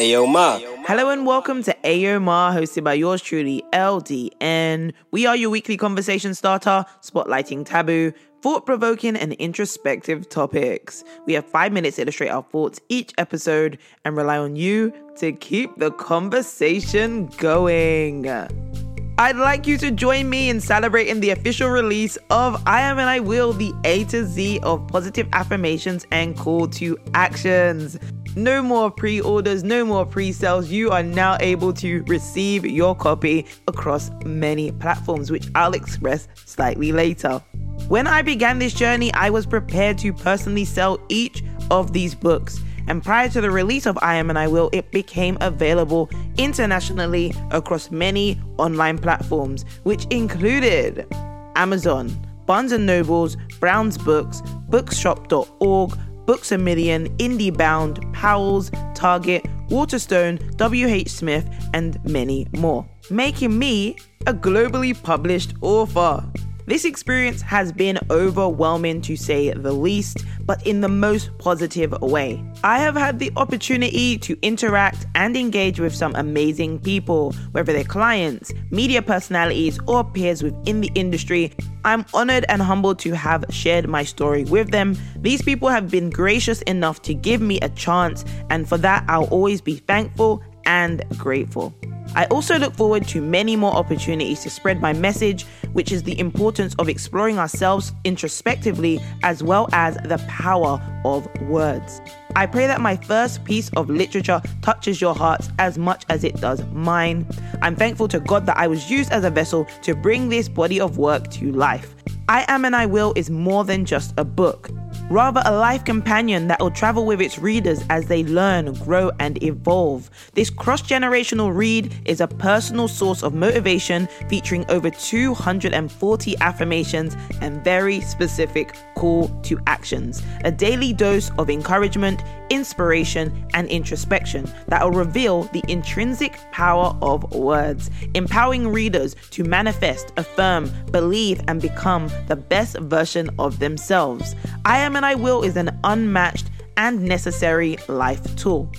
Ayo Ma. Hello and welcome to Ayo Ma, hosted by yours truly, LDN. We are your weekly conversation starter, spotlighting taboo, thought provoking, and introspective topics. We have five minutes to illustrate our thoughts each episode and rely on you to keep the conversation going. I'd like you to join me in celebrating the official release of I Am and I Will, the A to Z of positive affirmations and call to actions. No more pre orders, no more pre sales. You are now able to receive your copy across many platforms, which I'll express slightly later. When I began this journey, I was prepared to personally sell each of these books. And prior to the release of I Am and I Will, it became available internationally across many online platforms, which included Amazon, Barnes & Nobles, Brown's Books, Bookshop.org, Books a Million, IndieBound, Powell's, Target, Waterstone, WH Smith, and many more, making me a globally published author. This experience has been overwhelming to say the least, but in the most positive way. I have had the opportunity to interact and engage with some amazing people, whether they're clients, media personalities, or peers within the industry. I'm honored and humbled to have shared my story with them. These people have been gracious enough to give me a chance, and for that, I'll always be thankful and grateful. I also look forward to many more opportunities to spread my message, which is the importance of exploring ourselves introspectively as well as the power of words. I pray that my first piece of literature touches your hearts as much as it does mine. I'm thankful to God that I was used as a vessel to bring this body of work to life. I Am and I Will is more than just a book rather a life companion that will travel with its readers as they learn, grow, and evolve. This cross generational read is a personal source of motivation featuring over 240 affirmations and very specific call to actions. A daily dose of encouragement, inspiration, and introspection that will reveal the intrinsic power of words, empowering readers to manifest, affirm, believe, and become the best version of themselves. I am and I Will is an unmatched and necessary life tool.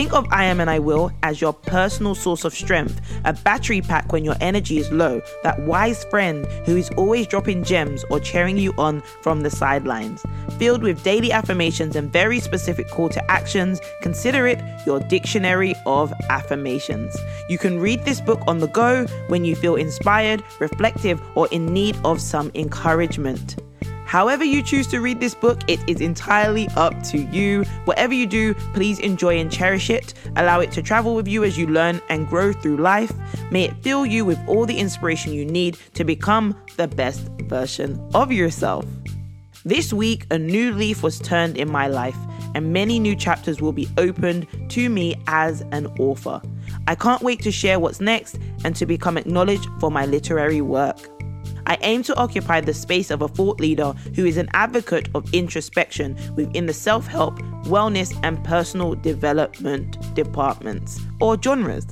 Think of I Am and I Will as your personal source of strength, a battery pack when your energy is low, that wise friend who is always dropping gems or cheering you on from the sidelines. Filled with daily affirmations and very specific call to actions, consider it your dictionary of affirmations. You can read this book on the go when you feel inspired, reflective, or in need of some encouragement. However, you choose to read this book, it is entirely up to you. Whatever you do, please enjoy and cherish it. Allow it to travel with you as you learn and grow through life. May it fill you with all the inspiration you need to become the best version of yourself. This week, a new leaf was turned in my life, and many new chapters will be opened to me as an author. I can't wait to share what's next and to become acknowledged for my literary work. I aim to occupy the space of a thought leader who is an advocate of introspection within the self help, wellness, and personal development departments or genres.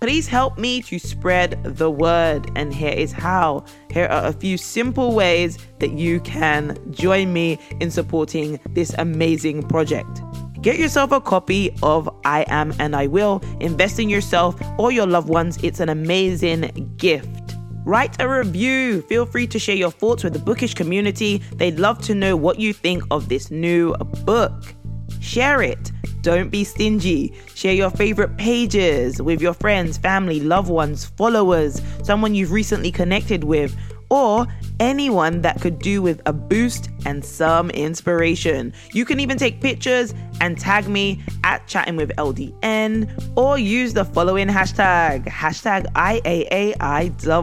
Please help me to spread the word, and here is how. Here are a few simple ways that you can join me in supporting this amazing project. Get yourself a copy of I Am and I Will. Invest in yourself or your loved ones. It's an amazing gift. Write a review. Feel free to share your thoughts with the bookish community. They'd love to know what you think of this new book. Share it. Don't be stingy. Share your favorite pages with your friends, family, loved ones, followers, someone you've recently connected with or anyone that could do with a boost and some inspiration. You can even take pictures and tag me at chatting with LDN or use the following hashtag, hashtag IAAIW.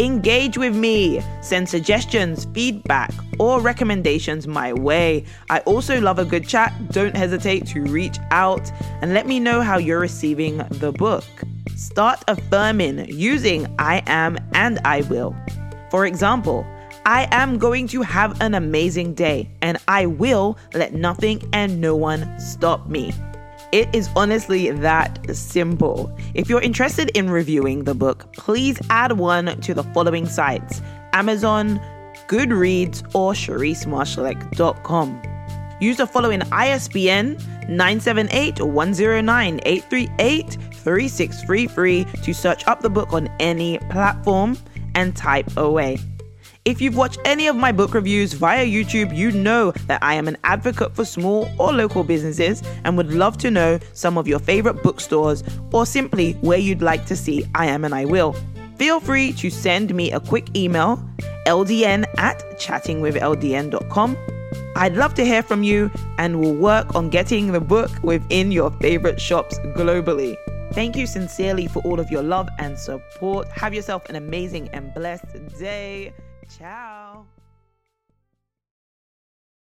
Engage with me, send suggestions, feedback, or recommendations my way. I also love a good chat. Don't hesitate to reach out and let me know how you're receiving the book. Start affirming using I am and I will. For example, I am going to have an amazing day and I will let nothing and no one stop me. It is honestly that simple. If you're interested in reviewing the book, please add one to the following sites Amazon, Goodreads, or ChariceMarshallek.com. Use the following ISBN 978 109 838 3633 to search up the book on any platform and type away. If you've watched any of my book reviews via YouTube, you know that I am an advocate for small or local businesses and would love to know some of your favorite bookstores or simply where you'd like to see I Am and I Will. Feel free to send me a quick email, ldn at chattingwithldn.com. I'd love to hear from you and we'll work on getting the book within your favorite shops globally. Thank you sincerely for all of your love and support. Have yourself an amazing and blessed day. Ciao.